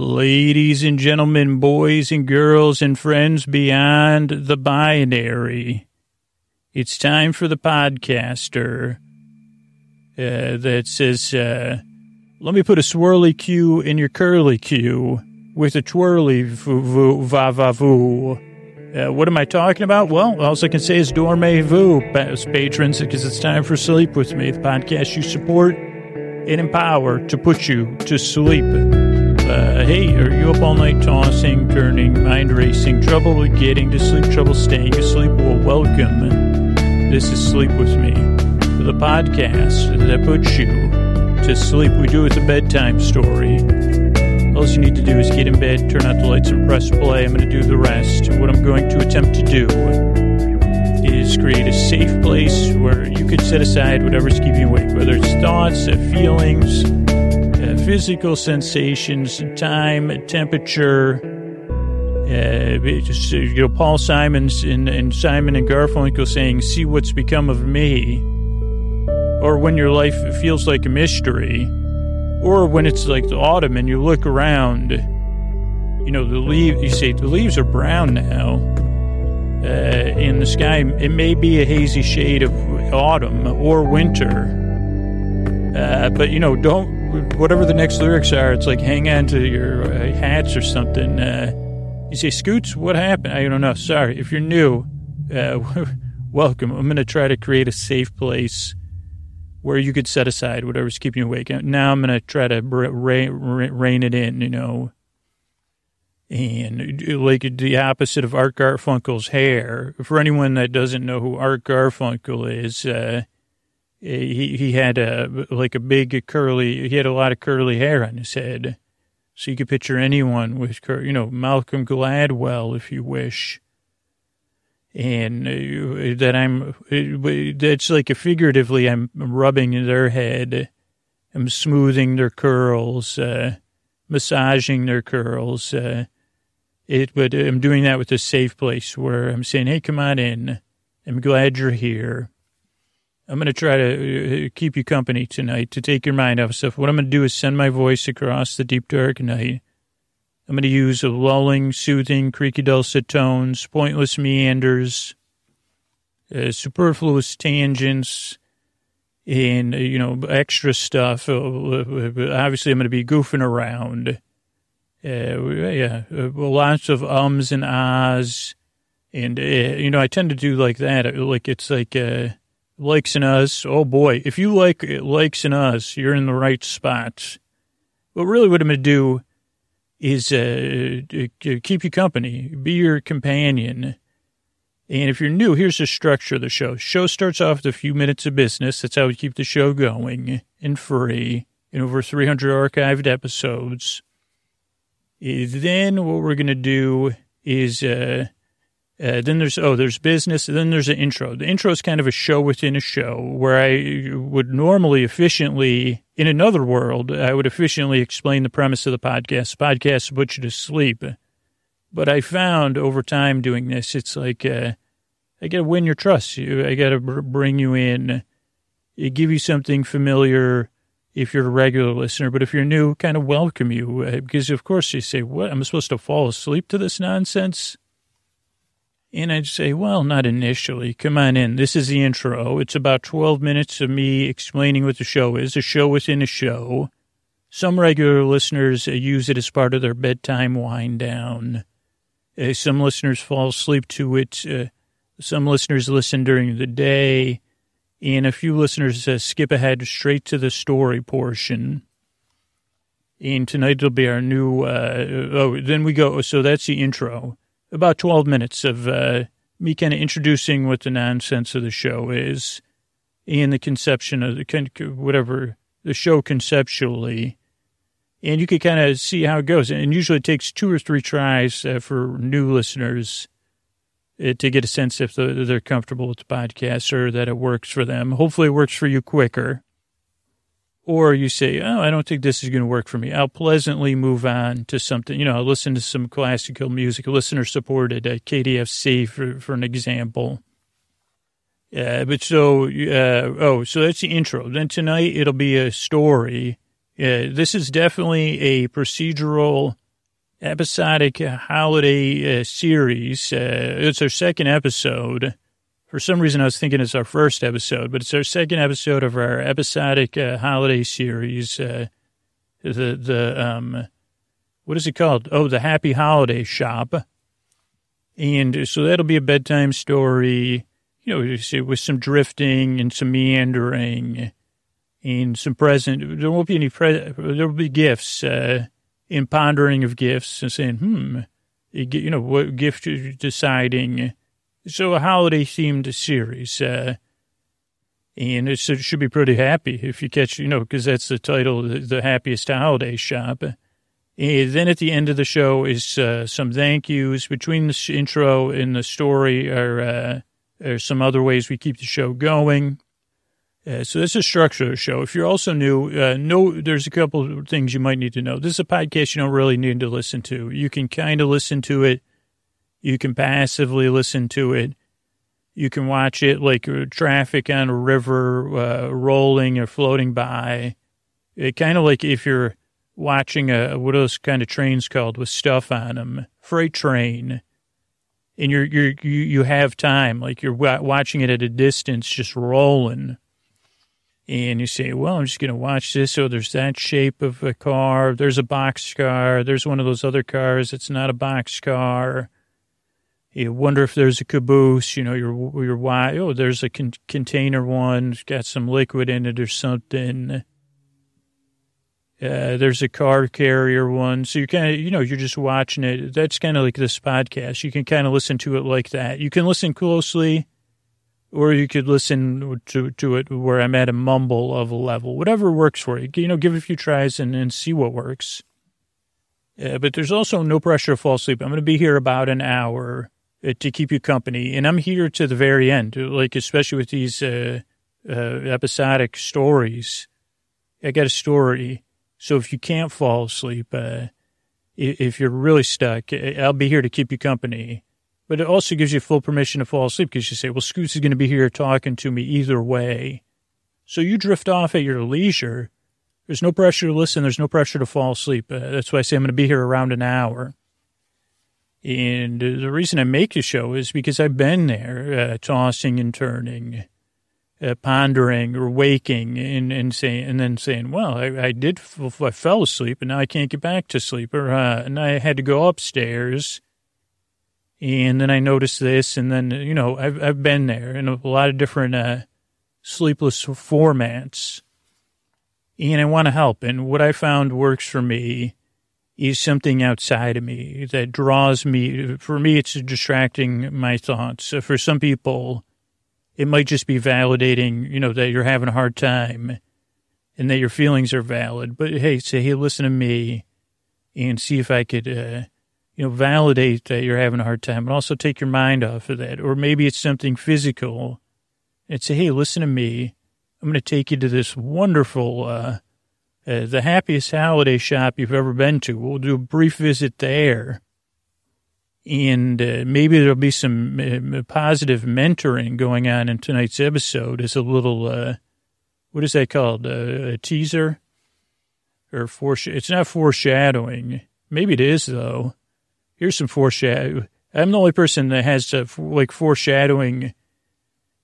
Ladies and gentlemen, boys and girls, and friends beyond the binary, it's time for the podcaster uh, that says, uh, let me put a swirly Q in your curly Q with a twirly voo, va va voo. Uh, what am I talking about? Well, all I can say is dormez-vous, patrons, because it's time for Sleep With Me, the podcast you support and empower to put you to sleep. Uh, hey, are you up all night tossing, turning, mind racing, trouble with getting to sleep, trouble staying asleep? Well, welcome. This is Sleep With Me, the podcast that puts you to sleep. We do it with a bedtime story. All you need to do is get in bed, turn out the lights, and press play. I'm going to do the rest. What I'm going to attempt to do is create a safe place where you can set aside whatever's keeping you awake, whether it's thoughts, uh, feelings, physical sensations, time, temperature. Uh, you know, Paul Simons and, and Simon and Garfunkel saying, "See what's become of me," or when your life feels like a mystery, or when it's like the autumn and you look around. You know, the leaves. You say the leaves are brown now uh, in the sky. It may be a hazy shade of autumn or winter. Uh, but, you know, don't, whatever the next lyrics are, it's like hang on to your uh, hats or something. Uh, you say, Scoots, what happened? I don't know. Sorry. If you're new, uh, welcome. I'm going to try to create a safe place where you could set aside whatever's keeping you awake. Now I'm going to try to rein, rein it in, you know and like the opposite of Art Garfunkel's hair. For anyone that doesn't know who Art Garfunkel is, uh, he he had a like a big curly. He had a lot of curly hair on his head, so you could picture anyone with curly. you know Malcolm Gladwell if you wish. And uh, that I'm, that's like a figuratively, I'm rubbing their head, I'm smoothing their curls, uh, massaging their curls, uh, it, but I'm doing that with a safe place where I'm saying, hey, come on in. I'm glad you're here. I'm going to try to uh, keep you company tonight to take your mind off stuff. What I'm going to do is send my voice across the deep, dark night. I'm going to use lulling, soothing, creaky, dulcet tones, pointless meanders, uh, superfluous tangents, and, uh, you know, extra stuff. Uh, obviously, I'm going to be goofing around yeah, lots of ums and ahs. And, you know, I tend to do like that. Like, it's like, uh, likes and us. Oh boy. If you like likes and us, you're in the right spot. But really what I'm going to do is, uh, keep you company, be your companion. And if you're new, here's the structure of the show. Show starts off with a few minutes of business. That's how we keep the show going and free in over 300 archived episodes. Then what we're going to do is, uh, uh, then there's, oh, there's business. Then there's an intro. The intro is kind of a show within a show where I would normally efficiently, in another world, I would efficiently explain the premise of the podcast. The podcast put you to sleep. But I found over time doing this, it's like, uh, I got to win your trust. I got to bring you in, give you something familiar if you're a regular listener, but if you're new, kind of welcome you uh, because, of course, you say, What? I'm supposed to fall asleep to this nonsense? And I'd say, Well, not initially. Come on in. This is the intro. It's about 12 minutes of me explaining what the show is, a show within a show. Some regular listeners uh, use it as part of their bedtime wind down. Uh, some listeners fall asleep to it. Uh, some listeners listen during the day and a few listeners skip ahead straight to the story portion. And tonight will be our new, oh, then we go, so that's the intro. About 12 minutes of uh, me kind of introducing what the nonsense of the show is and the conception of the, whatever, the show conceptually. And you can kind of see how it goes. And usually it takes two or three tries uh, for new listeners uh, to get a sense if they're comfortable with the podcast or that it works for them. Hopefully, it works for you quicker. Or you say, Oh, I don't think this is going to work for me. I'll pleasantly move on to something. You know, I'll listen to some classical music, listener supported at KDFC for, for an example. Uh, but so, uh, oh, so that's the intro. Then tonight it'll be a story. Uh, this is definitely a procedural episodic holiday uh, series. Uh, it's our second episode. For some reason, I was thinking it's our first episode, but it's our second episode of our episodic uh, holiday series. Uh, the the um, what is it called? Oh, the Happy Holiday Shop. And so that'll be a bedtime story, you know, with some drifting and some meandering and some present. There won't be any present. There will be gifts, uh, in pondering of gifts and saying, hmm, you know, what gift deciding. So a holiday themed series, uh, and it should be pretty happy if you catch, you know, because that's the title, the happiest holiday shop. And then at the end of the show is uh, some thank yous between the intro and the story. Are uh, are some other ways we keep the show going. Uh, so this is a structure show. If you're also new, uh, no, there's a couple of things you might need to know. This is a podcast you don't really need to listen to. You can kind of listen to it. You can passively listen to it. You can watch it like uh, traffic on a river uh, rolling or floating by. It kind of like if you're watching a what are those kind of trains called with stuff on them, freight train, and you're you're you you have time like you're watching it at a distance, just rolling and you say, well, I'm just going to watch this. So there's that shape of a car. There's a box car. There's one of those other cars. It's not a box car. You wonder if there's a caboose. You know, you're, you're why, oh, there's a con- container one. It's got some liquid in it or something. Uh, there's a car carrier one. So you're kind of, you know, you're just watching it. That's kind of like this podcast. You can kind of listen to it like that. You can listen closely or you could listen to, to it where I'm at a mumble of a level, whatever works for you. You know, give a few tries and, and see what works. Uh, but there's also no pressure to fall asleep. I'm going to be here about an hour to keep you company, and I'm here to the very end, like especially with these uh, uh episodic stories. I got a story, so if you can't fall asleep, uh, if you're really stuck, I'll be here to keep you company. But it also gives you full permission to fall asleep because you say, well, Scoots is going to be here talking to me either way. So you drift off at your leisure. There's no pressure to listen. There's no pressure to fall asleep. Uh, that's why I say I'm going to be here around an hour. And the reason I make the show is because I've been there, uh, tossing and turning, uh, pondering or waking and, and saying, and then saying, well, I, I did, I fell asleep and now I can't get back to sleep or, uh, and I had to go upstairs and then I noticed this, and then you know I've I've been there in a lot of different uh, sleepless formats, and I want to help. And what I found works for me is something outside of me that draws me. For me, it's distracting my thoughts. For some people, it might just be validating, you know, that you're having a hard time, and that your feelings are valid. But hey, say hey, listen to me, and see if I could. Uh, you know, validate that you're having a hard time, but also take your mind off of that. Or maybe it's something physical and say, hey, listen to me. I'm going to take you to this wonderful, uh, uh, the happiest holiday shop you've ever been to. We'll do a brief visit there. And uh, maybe there'll be some uh, positive mentoring going on in tonight's episode as a little, uh, what is that called? Uh, a teaser? Or foresh- it's not foreshadowing. Maybe it is, though here's some foreshadow. I'm the only person that has uh, like foreshadowing.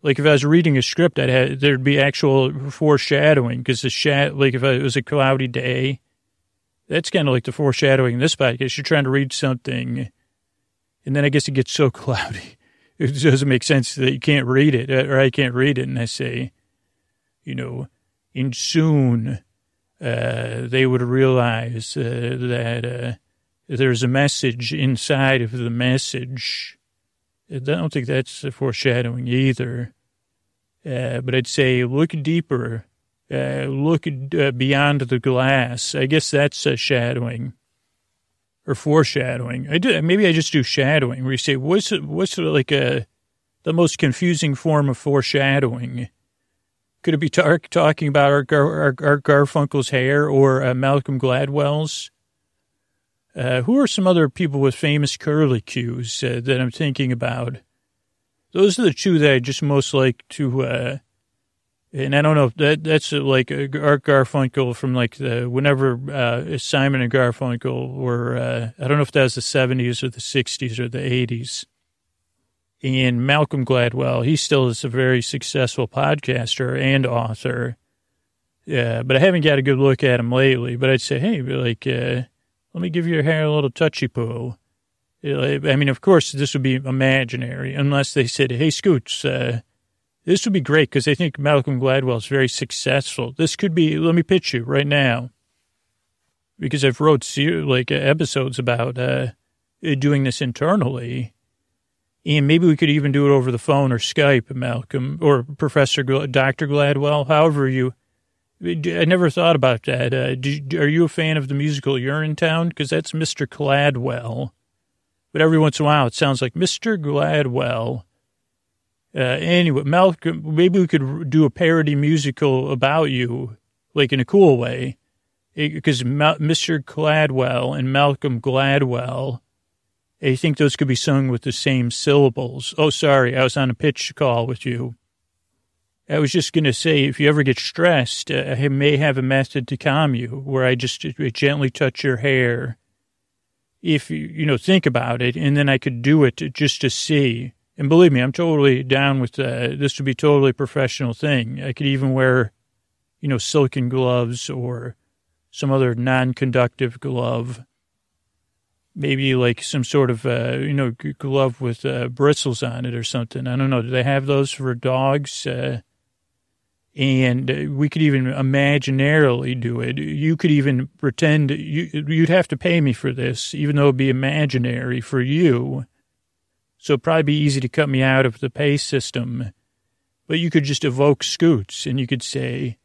Like if I was reading a script, I'd have, there'd be actual foreshadowing because the shat like if it was a cloudy day, that's kind of like the foreshadowing in this podcast. You're trying to read something, and then I guess it gets so cloudy, it doesn't make sense that you can't read it, or I can't read it, and I say, you know, in soon, uh, they would realize uh, that uh, there's a message inside of the message. I don't think that's foreshadowing either. Uh, but I'd say look deeper, uh, look uh, beyond the glass. I guess that's a shadowing or foreshadowing. I do, maybe I just do shadowing where you say, what's, what's like a, the most confusing form of foreshadowing? Could it be tar- talking about our, Gar- Art, Art Garfunkel's hair or uh, Malcolm Gladwell's? Uh, who are some other people with famous curly cues uh, that I'm thinking about? Those are the two that I just most like to uh, And I don't know if that that's like Art Garfunkel from like the whenever uh, Simon and Garfunkel were. Uh, I don't know if that was the seventies or the sixties or the eighties. And Malcolm Gladwell, he still is a very successful podcaster and author. Yeah, but I haven't got a good look at him lately. But I'd say, hey, like, uh, let me give your hair a little touchy poo. I mean, of course, this would be imaginary unless they said, hey, Scoots, uh, this would be great because I think Malcolm Gladwell is very successful. This could be, let me pitch you right now. Because I've wrote like episodes about uh, doing this internally. And maybe we could even do it over the phone or Skype, Malcolm, or Professor Dr. Gladwell, however you I never thought about that. Uh, do, are you a fan of the musical Urinetown? Because that's Mr. Cladwell. But every once in a while, it sounds like Mr. Gladwell. Uh, anyway, Malcolm, maybe we could do a parody musical about you, like in a cool way. Because Mr. Cladwell and Malcolm Gladwell, I think those could be sung with the same syllables. Oh, sorry, I was on a pitch call with you. I was just going to say, if you ever get stressed, uh, I may have a method to calm you where I just gently touch your hair. If you, you know, think about it, and then I could do it just to see. And believe me, I'm totally down with uh, this would be totally professional thing. I could even wear, you know, silken gloves or some other non-conductive glove. Maybe like some sort of, uh, you know, glove with uh, bristles on it or something. I don't know. Do they have those for dogs? Uh, and we could even imaginarily do it. You could even pretend you, you'd have to pay me for this, even though it'd be imaginary for you. So it'd probably be easy to cut me out of the pay system. But you could just evoke Scoots, and you could say,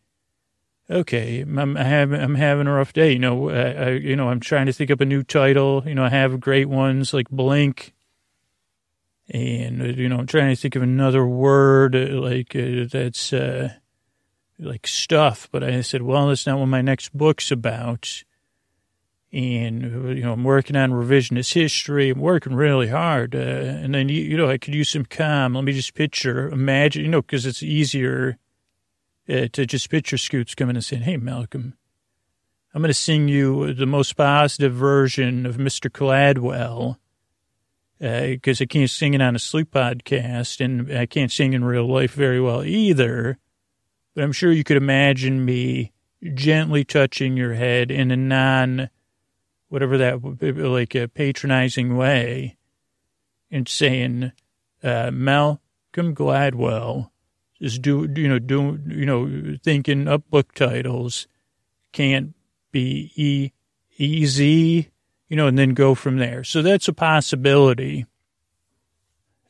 "Okay, I'm having I'm having a rough day. You know, I, I, you know, I'm trying to think up a new title. You know, I have great ones like Blink." And, you know, I'm trying to think of another word like uh, that's, uh, like stuff, but I said, well, that's not what my next book's about. And, you know, I'm working on revisionist history. I'm working really hard. Uh, and then, you, you know, I could use some calm. Let me just picture, imagine, you know, because it's easier uh, to just picture Scoots coming and saying, hey, Malcolm, I'm going to sing you the most positive version of Mr. Cladwell because uh, I can't sing it on a sleep podcast and I can't sing in real life very well either. But I'm sure you could imagine me gently touching your head in a non, whatever that, like a patronizing way and saying, uh, Malcolm Gladwell is do, you know, do, you know, thinking up book titles can't be e- easy, you know, and then go from there. So that's a possibility.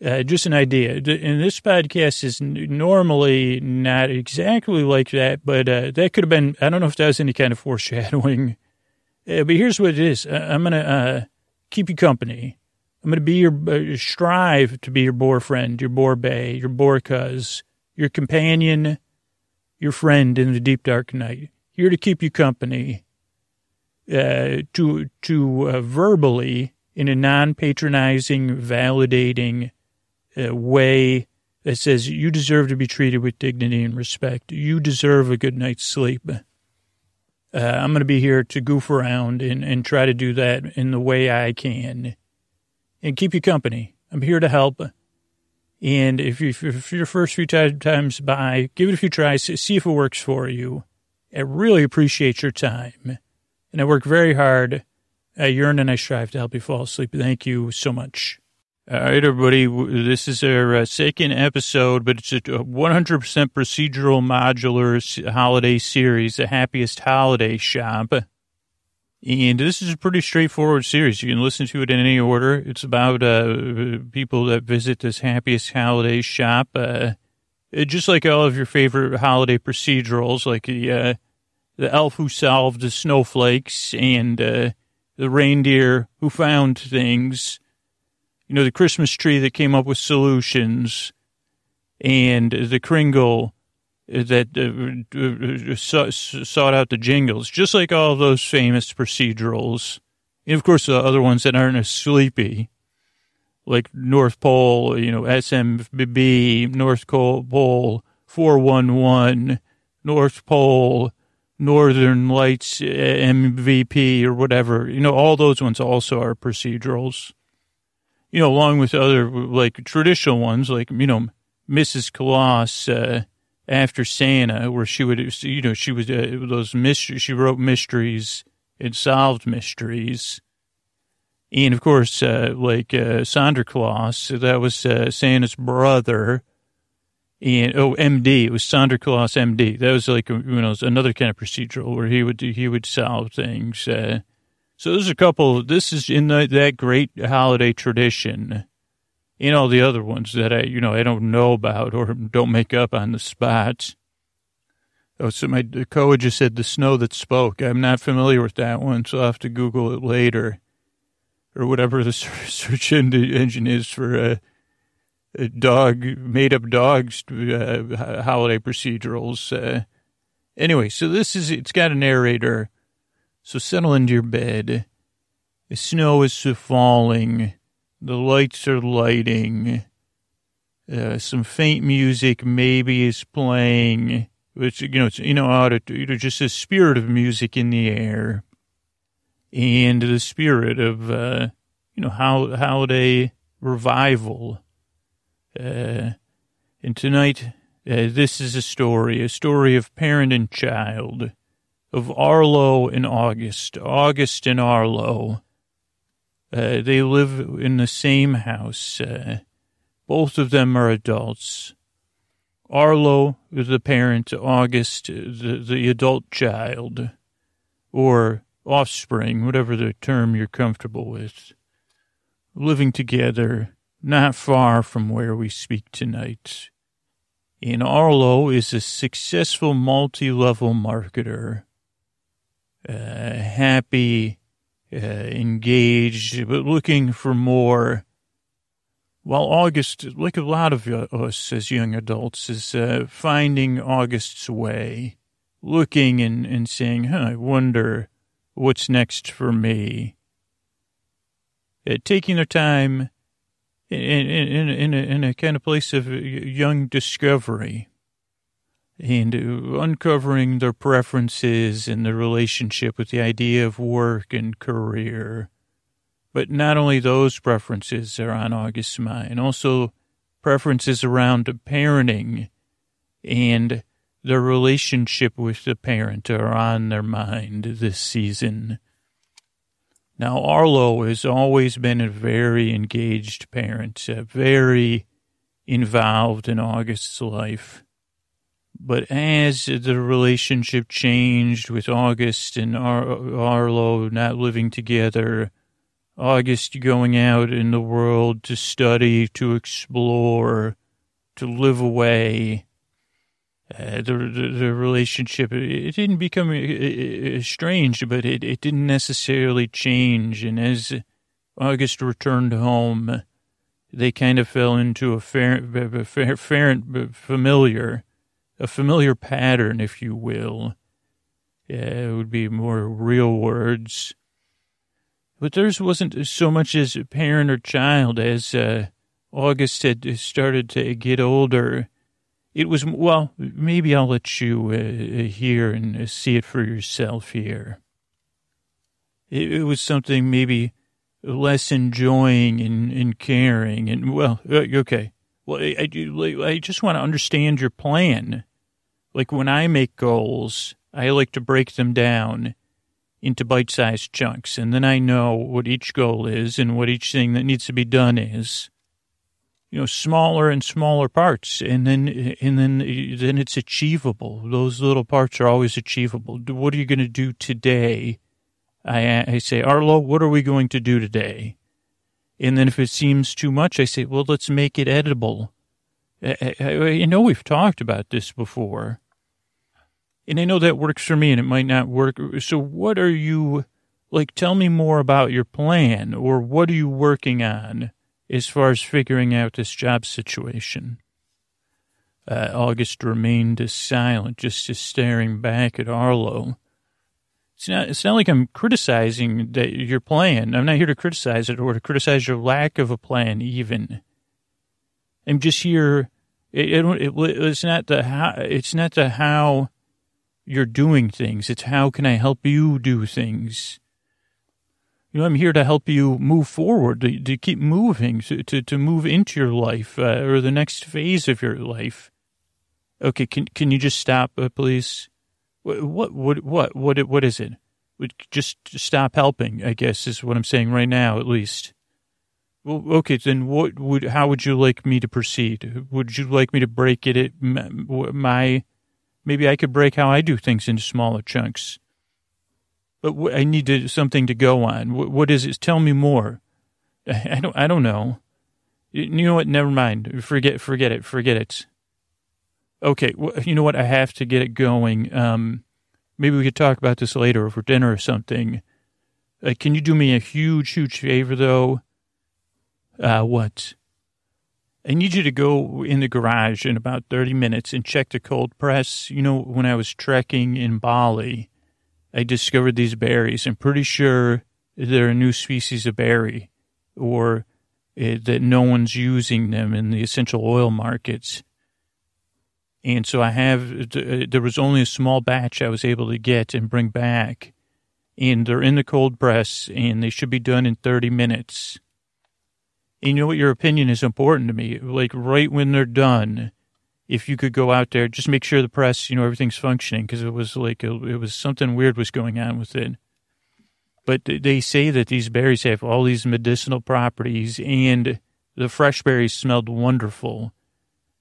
Uh, just an idea. And this podcast is normally not exactly like that, but uh, that could have been, I don't know if that was any kind of foreshadowing. Uh, but here's what it is I'm going to uh, keep you company. I'm going to be your, uh, strive to be your boyfriend, your boar bay, your boar cuz, your companion, your friend in the deep dark night. Here to keep you company, uh, to, to verbally, in a non patronizing, validating, way that says you deserve to be treated with dignity and respect. You deserve a good night's sleep. Uh, I'm going to be here to goof around and, and try to do that in the way I can and keep you company. I'm here to help. And if, you, if your first few times by, give it a few tries, see if it works for you. I really appreciate your time. And I work very hard. I yearn and I strive to help you fall asleep. Thank you so much. All right, everybody. This is our uh, second episode, but it's a 100% procedural modular holiday series, the happiest holiday shop. And this is a pretty straightforward series. You can listen to it in any order. It's about uh, people that visit this happiest holiday shop. Uh, just like all of your favorite holiday procedurals, like the uh, the elf who solved the snowflakes and uh, the reindeer who found things you know, the Christmas tree that came up with solutions and the Kringle that uh, uh, sought out the jingles, just like all those famous procedurals. And of course, the other ones that aren't as sleepy, like North Pole, you know, SMB, North Pole 411, North Pole, Northern Lights MVP or whatever. You know, all those ones also are procedurals. You know, along with other like traditional ones, like, you know, Mrs. Claus, uh, after Santa, where she would, you know, she was, uh, those mysteries, she wrote mysteries and solved mysteries. And of course, uh, like, uh, Santa Claus, that was, uh, Santa's brother and oh MD it was Santa Claus MD that was like you know another kind of procedural where he would do, he would solve things uh, so there's a couple this is in the, that great holiday tradition in all the other ones that I you know I don't know about or don't make up on the spot oh so my Koa just said the snow that spoke I'm not familiar with that one so I'll have to Google it later or whatever the search engine is for uh, dog made up dogs uh, holiday procedurals. Uh, anyway, so this is it's got a narrator. So settle into your bed. The snow is falling. The lights are lighting. Uh, some faint music maybe is playing. Which you know, it's you know, out you know, just a spirit of music in the air, and the spirit of uh, you know, how holiday revival uh, and tonight, uh, this is a story, a story of parent and child, of Arlo and August, August and Arlo. Uh, they live in the same house. Uh, both of them are adults. Arlo is the parent, August, the, the adult child, or offspring, whatever the term you're comfortable with. Living together not far from where we speak tonight. And Arlo is a successful multi-level marketer, uh, happy, uh, engaged, but looking for more. While August, like a lot of us as young adults, is uh, finding August's way, looking and, and saying, huh, I wonder what's next for me. Uh, taking their time in, in, in, a, in a kind of place of young discovery and uncovering their preferences and their relationship with the idea of work and career. But not only those preferences are on August's mind, also preferences around parenting and their relationship with the parent are on their mind this season. Now, Arlo has always been a very engaged parent, very involved in August's life. But as the relationship changed with August and Ar- Arlo not living together, August going out in the world to study, to explore, to live away, uh, the, the, the relationship it didn't become uh, uh, uh, estranged, but it it didn't necessarily change. And as August returned home, they kind of fell into a fair, fair, fair familiar, a familiar pattern, if you will. Yeah, it would be more real words. But theirs wasn't so much as parent or child as uh, August had started to get older it was, well, maybe I'll let you uh, hear and see it for yourself here. It, it, was something maybe less enjoying and, and caring. And, well, uh, okay. Well, I, I, I just want to understand your plan. Like when I make goals, I like to break them down into bite sized chunks. And then I know what each goal is and what each thing that needs to be done is you know, smaller and smaller parts, and then and then then it's achievable. Those little parts are always achievable. What are you going to do today? I I say, Arlo, what are we going to do today? And then if it seems too much, I say, well, let's make it edible. I, I, I know we've talked about this before, and I know that works for me, and it might not work. So, what are you like? Tell me more about your plan, or what are you working on? as far as figuring out this job situation. Uh, August remained silent, just staring back at Arlo. It's not, it's not like I'm criticizing that your plan. I'm not here to criticize it or to criticize your lack of a plan, even. I'm just here It, it, it, it's not the how. It's not the how you're doing things. It's how can I help you do things. You know, I'm here to help you move forward, to, to keep moving, to, to, to move into your life uh, or the next phase of your life. Okay, can can you just stop, uh, please? What what what what what what is it? Just stop helping. I guess is what I'm saying right now, at least. Well, okay, then what would how would you like me to proceed? Would you like me to break it? At my maybe I could break how I do things into smaller chunks. But I need to, something to go on. what is it? Tell me more. I don't. I don't know. You know what? Never mind. Forget. Forget it. Forget it. Okay. You know what? I have to get it going. Um, maybe we could talk about this later over dinner or something. Uh, can you do me a huge, huge favor though? Uh, what? I need you to go in the garage in about 30 minutes and check the cold press. You know, when I was trekking in Bali, I discovered these berries. I'm pretty sure they're a new species of berry or uh, that no one's using them in the essential oil markets. And so I have, uh, there was only a small batch I was able to get and bring back. And they're in the cold press and they should be done in 30 minutes. And you know what? Your opinion is important to me. Like right when they're done, if you could go out there, just make sure the press, you know, everything's functioning because it was like it was something weird was going on with it. But they say that these berries have all these medicinal properties, and the fresh berries smelled wonderful.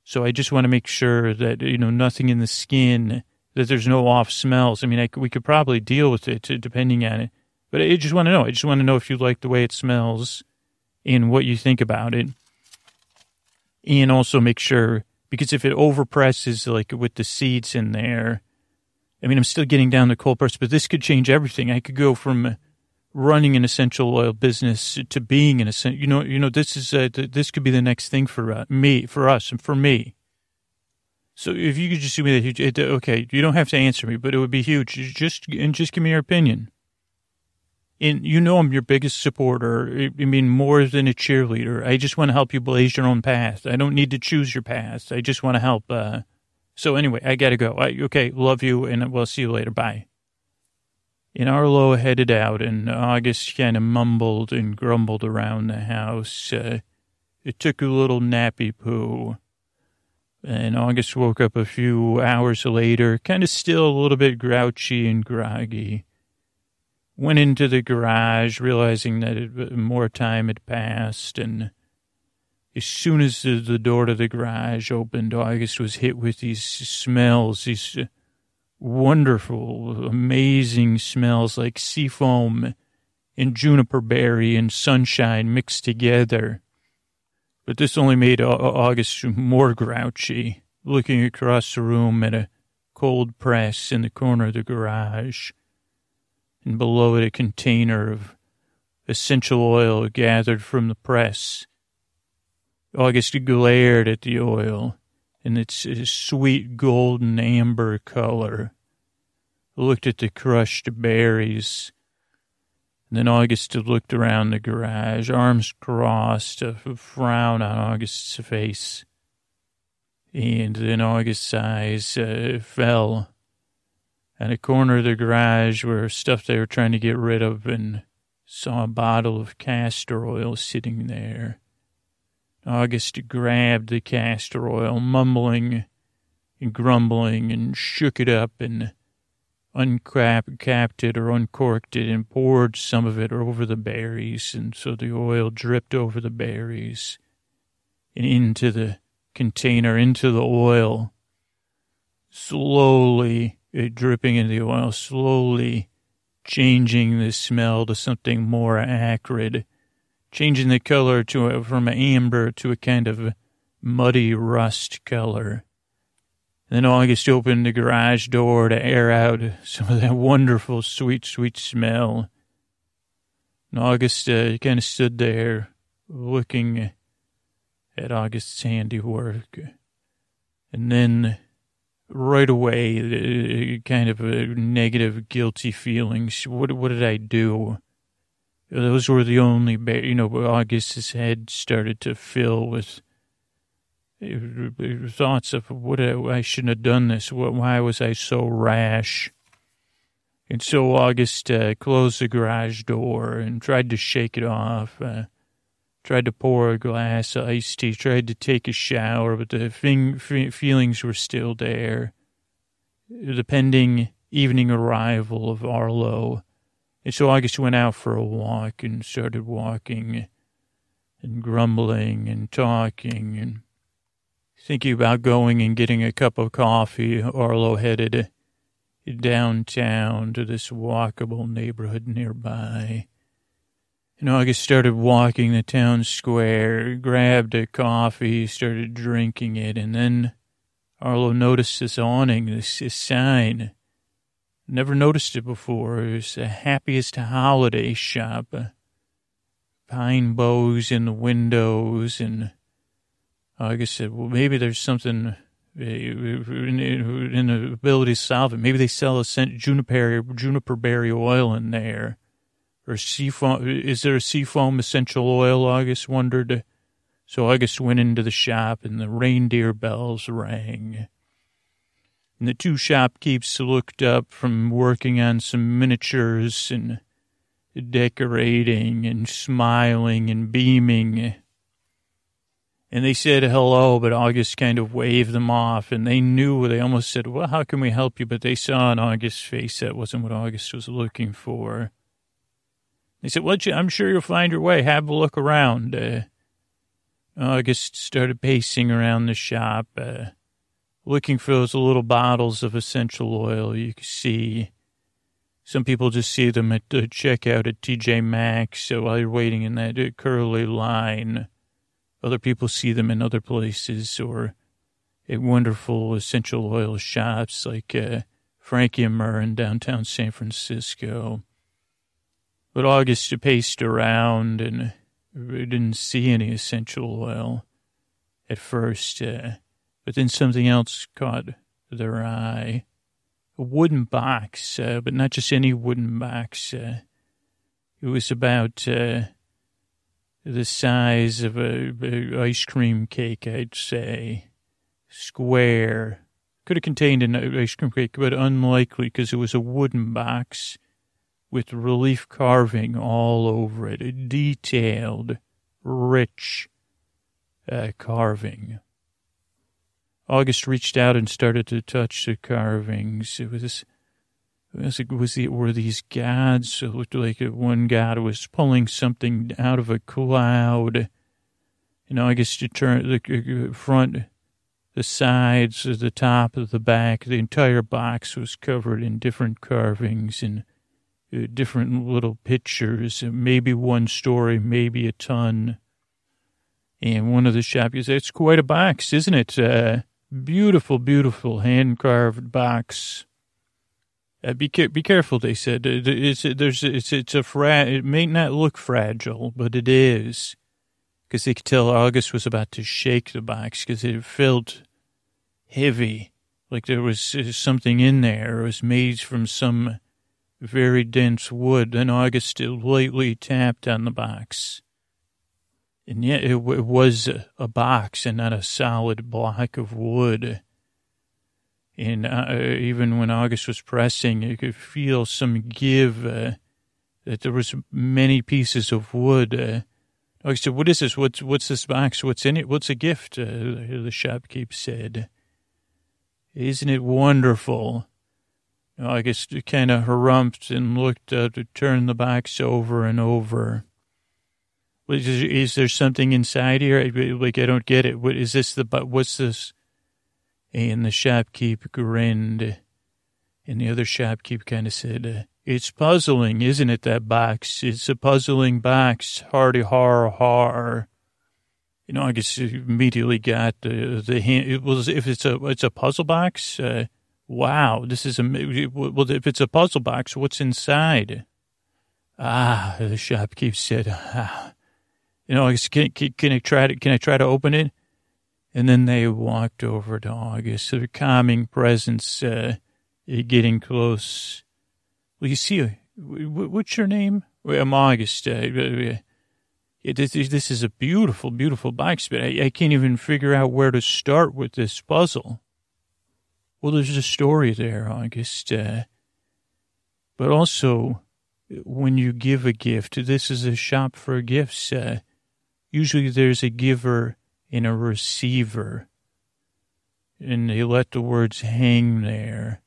So I just want to make sure that you know nothing in the skin, that there's no off smells. I mean, I, we could probably deal with it depending on it, but I just want to know. I just want to know if you like the way it smells and what you think about it, and also make sure because if it overpresses like with the seeds in there, I mean, I'm still getting down the cold press, but this could change everything. I could go from running an essential oil business to being an essential. You know, you know, this is uh, this could be the next thing for uh, me, for us, and for me. So if you could just do me that, okay, you don't have to answer me, but it would be huge. Just and just give me your opinion and you know I'm your biggest supporter. I mean, more than a cheerleader. I just want to help you blaze your own path. I don't need to choose your path. I just want to help. Uh, so anyway, I got to go. I, okay, love you, and we'll see you later. Bye. And Arlo headed out, and August kind of mumbled and grumbled around the house. Uh, it took a little nappy poo. And August woke up a few hours later, kind of still a little bit grouchy and groggy went into the garage, realizing that it, more time had passed. And as soon as the, the door to the garage opened, August was hit with these smells, these wonderful, amazing smells like seafoam and juniper berry and sunshine mixed together. But this only made August more grouchy, looking across the room at a cold press in the corner of the garage and below it a container of essential oil gathered from the press. August glared at the oil in its sweet golden amber color, looked at the crushed berries, and then August looked around the garage, arms crossed, a frown on August's face. And then August's eyes uh, fell at a corner of the garage where stuff they were trying to get rid of and saw a bottle of castor oil sitting there. August grabbed the castor oil, mumbling and grumbling, and shook it up and uncapped it or uncorked it and poured some of it over the berries. And so the oil dripped over the berries and into the container, into the oil. Slowly, it dripping in the oil, slowly changing the smell to something more acrid, changing the color to a, from amber to a kind of muddy rust color. Then August opened the garage door to air out some of that wonderful, sweet, sweet smell. And August uh, kind of stood there looking at August's handiwork. And then right away, kind of a negative, guilty feelings. What what did I do? Those were the only, you know, August's head started to fill with uh, thoughts of what I, I shouldn't have done this. What, why was I so rash? And so August uh, closed the garage door and tried to shake it off. Uh, tried to pour a glass of iced tea. Tried to take a shower, but the feelings were still there. The pending evening arrival of Arlo. And so I just went out for a walk and started walking and grumbling and talking and thinking about going and getting a cup of coffee. Arlo headed downtown to this walkable neighborhood nearby. And August started walking the town square, grabbed a coffee, started drinking it, and then Arlo noticed this awning, this, this sign. Never noticed it before. It was the happiest holiday shop. Pine bows in the windows, and August said, well, maybe there's something eh, in the ability to solve it. Maybe they sell a scent juniper juniper berry oil in there, or seafoam. Is there a seafoam essential oil? August wondered. So August went into the shop, and the reindeer bells rang. And the two shopkeepers looked up from working on some miniatures and decorating and smiling and beaming and they said hello, but August kind of waved them off, and they knew, they almost said, well, how can we help you? But they saw on August's face that wasn't what August was looking for. They said, well, I'm sure you'll find your way. Have a look around. Uh, August started pacing around the shop, uh, looking for those little bottles of essential oil you can see. Some people just see them at the checkout at TJ Maxx so while you're waiting in that uh, curly line. Other people see them in other places or at wonderful essential oil shops like uh, Frankie and Murr in downtown San Francisco. But August paced around and didn't see any essential oil at first. Uh, but then something else caught their eye. A wooden box, uh, but not just any wooden box. Uh, it was about uh, the size of a, a, ice cream cake, I'd say. Square. Could have contained an ice cream cake, but unlikely because it was a wooden box with relief carving all over it. A detailed, rich uh, carving. August reached out and started to touch the carvings. It was was it, was it, were these gods? It looked like one god was pulling something out of a cloud. You know, I guess you turn the uh, front, the sides, the top, the back, the entire box was covered in different carvings and different little pictures. Maybe one story, maybe a ton. And one of the shops, it's quite a box, isn't it? Uh, beautiful, beautiful hand carved box uh, be be careful, they said. It's there's it's it's a fra- It may not look fragile, but it is, because they could tell August was about to shake the box because it felt heavy, like there was uh, something in there. It was made from some very dense wood. and August lightly tapped on the box, and yet it, it was a box and not a solid block of wood. And uh, even when August was pressing, you could feel some give, uh, that there was many pieces of wood. Uh, August said, what is this? What's, what's this box? What's in it? What's a gift? Uh, the shopkeep said. Isn't it wonderful? August kind of harumphed and looked, uh, to turn the box over and over. Is, is there something inside here? Like, I don't get it. What is this? The, what's this? And the shopkeep grinned. And the other shopkeep kind of said, It's puzzling, isn't it, that box? It's a puzzling box. Hardy har har. You know, I guess immediately got the, the hint. It was, if it's a, it's a puzzle box, uh, wow, this is a, well, if it's a puzzle box, what's inside? Ah, the shopkeep said, ah. You know, can, can, can I try to, can I try to open it? And then they walked over to August, a calming presence, uh, getting close. Well, you see, what's your name? I'm August. Uh, this, this is a beautiful, beautiful box, but I, I can't even figure out where to start with this puzzle. Well, there's a story there, August. Uh, but also, when you give a gift, this is a shop for gifts. Uh, usually there's a giver and a receiver. And they let the words hang there.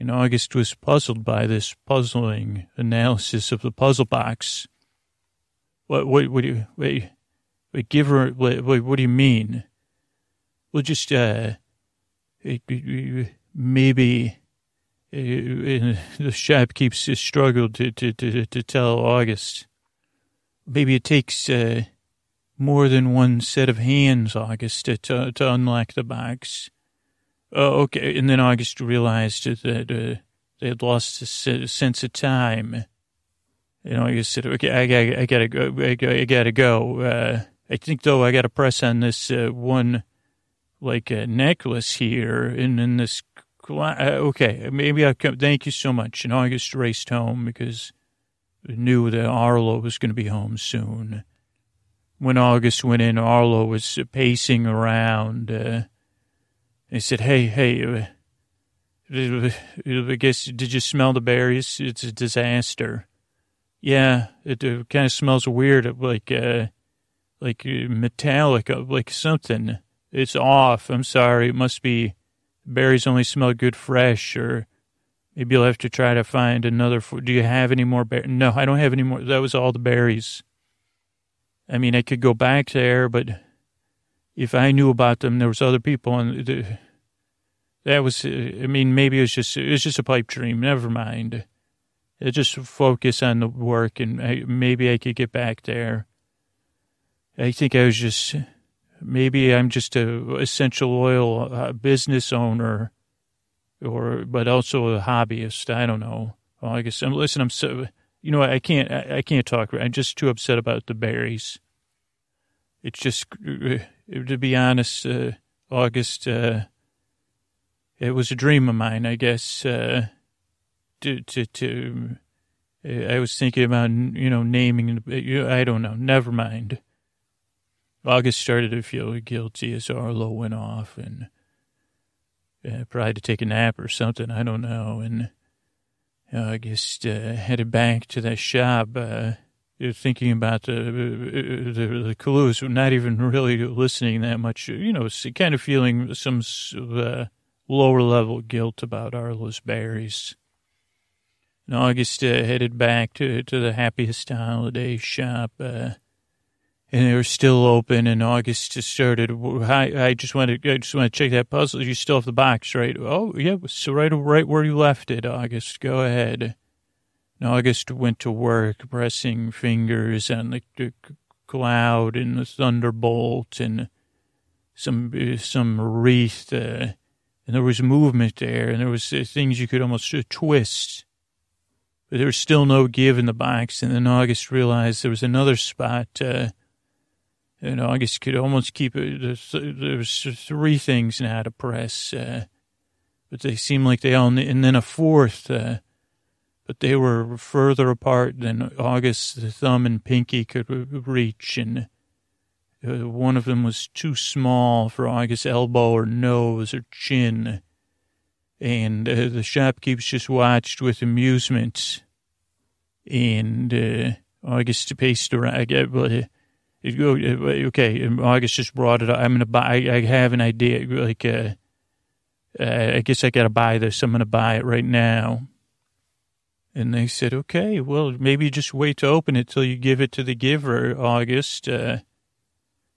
And August was puzzled by this puzzling analysis of the puzzle box. What, what, what do you, wait, wait, giver, what, what do you mean? Well, just, uh, maybe uh, the shop keeps struggled to, to, to, to tell August. Maybe it takes uh, more than one set of hands, August, to, to, to unlock the box. Oh, okay. And then August realized that uh, they had lost a sense of time. You know, August said, okay, I, I, I gotta go. I, I gotta go. Uh, I think, though, I gotta press on this uh, one, like, a necklace here and then this uh, okay, maybe I come. Thank you so much. And August raced home because we knew that Arlo was going to be home soon. When August went in, Arlo was pacing around. Uh, he said, "Hey, hey, uh, I guess did you smell the berries? It's a disaster." Yeah, it, it kind of smells weird, like uh, like metallic, like something. It's off. I'm sorry. It must be berries only smell good fresh, or maybe you'll have to try to find another. Do you have any more berries? No, I don't have any more. That was all the berries. I mean, I could go back there, but if I knew about them, there was other people, and the, that was. I mean, maybe it was just it was just a pipe dream. Never mind. I just focus on the work, and I, maybe I could get back there. I think I was just maybe I'm just a essential oil uh, business owner, or but also a hobbyist. I don't know. Well, I guess I'm listen. I'm so you know I can't I, I can't talk. I'm just too upset about the berries. It's just uh, to be honest, uh, August. Uh, it was a dream of mine, I guess. Uh, to to to. I was thinking about you know naming. I don't know. Never mind. August started to feel guilty as Arlo went off and uh, probably to take a nap or something. I don't know. And uh, August uh, headed back to that shop, uh, thinking about the, uh, the, the clues, not even really listening that much, you know, kind of feeling some uh, lower level guilt about Arlo's berries. And August uh, headed back to, to the happiest holiday shop. And they were still open. And August just started. I, I just want to, I just want to check that puzzle. You still have the box, right? Oh, yeah. So right, right where you left it, August. Go ahead. And August went to work, pressing fingers on the, the cloud and the thunderbolt and some some wreath. Uh, and there was movement there, and there was uh, things you could almost uh, twist. But there was still no give in the box. And then August realized there was another spot. Uh, you know, I guess you could almost keep it. There's, three things now to press, uh, but they seem like they all, and then a fourth, uh, but they were further apart than August, the thumb and pinky could reach, and uh, one of them was too small for August's elbow or nose or chin. And uh, the shopkeepers just watched with amusement. And uh, August paced around. I, okay, August just brought it up. I'm gonna buy. I have an idea. Like, uh, uh, I guess I gotta buy this. I'm gonna buy it right now. And they said, okay, well, maybe just wait to open it till you give it to the giver, August, uh,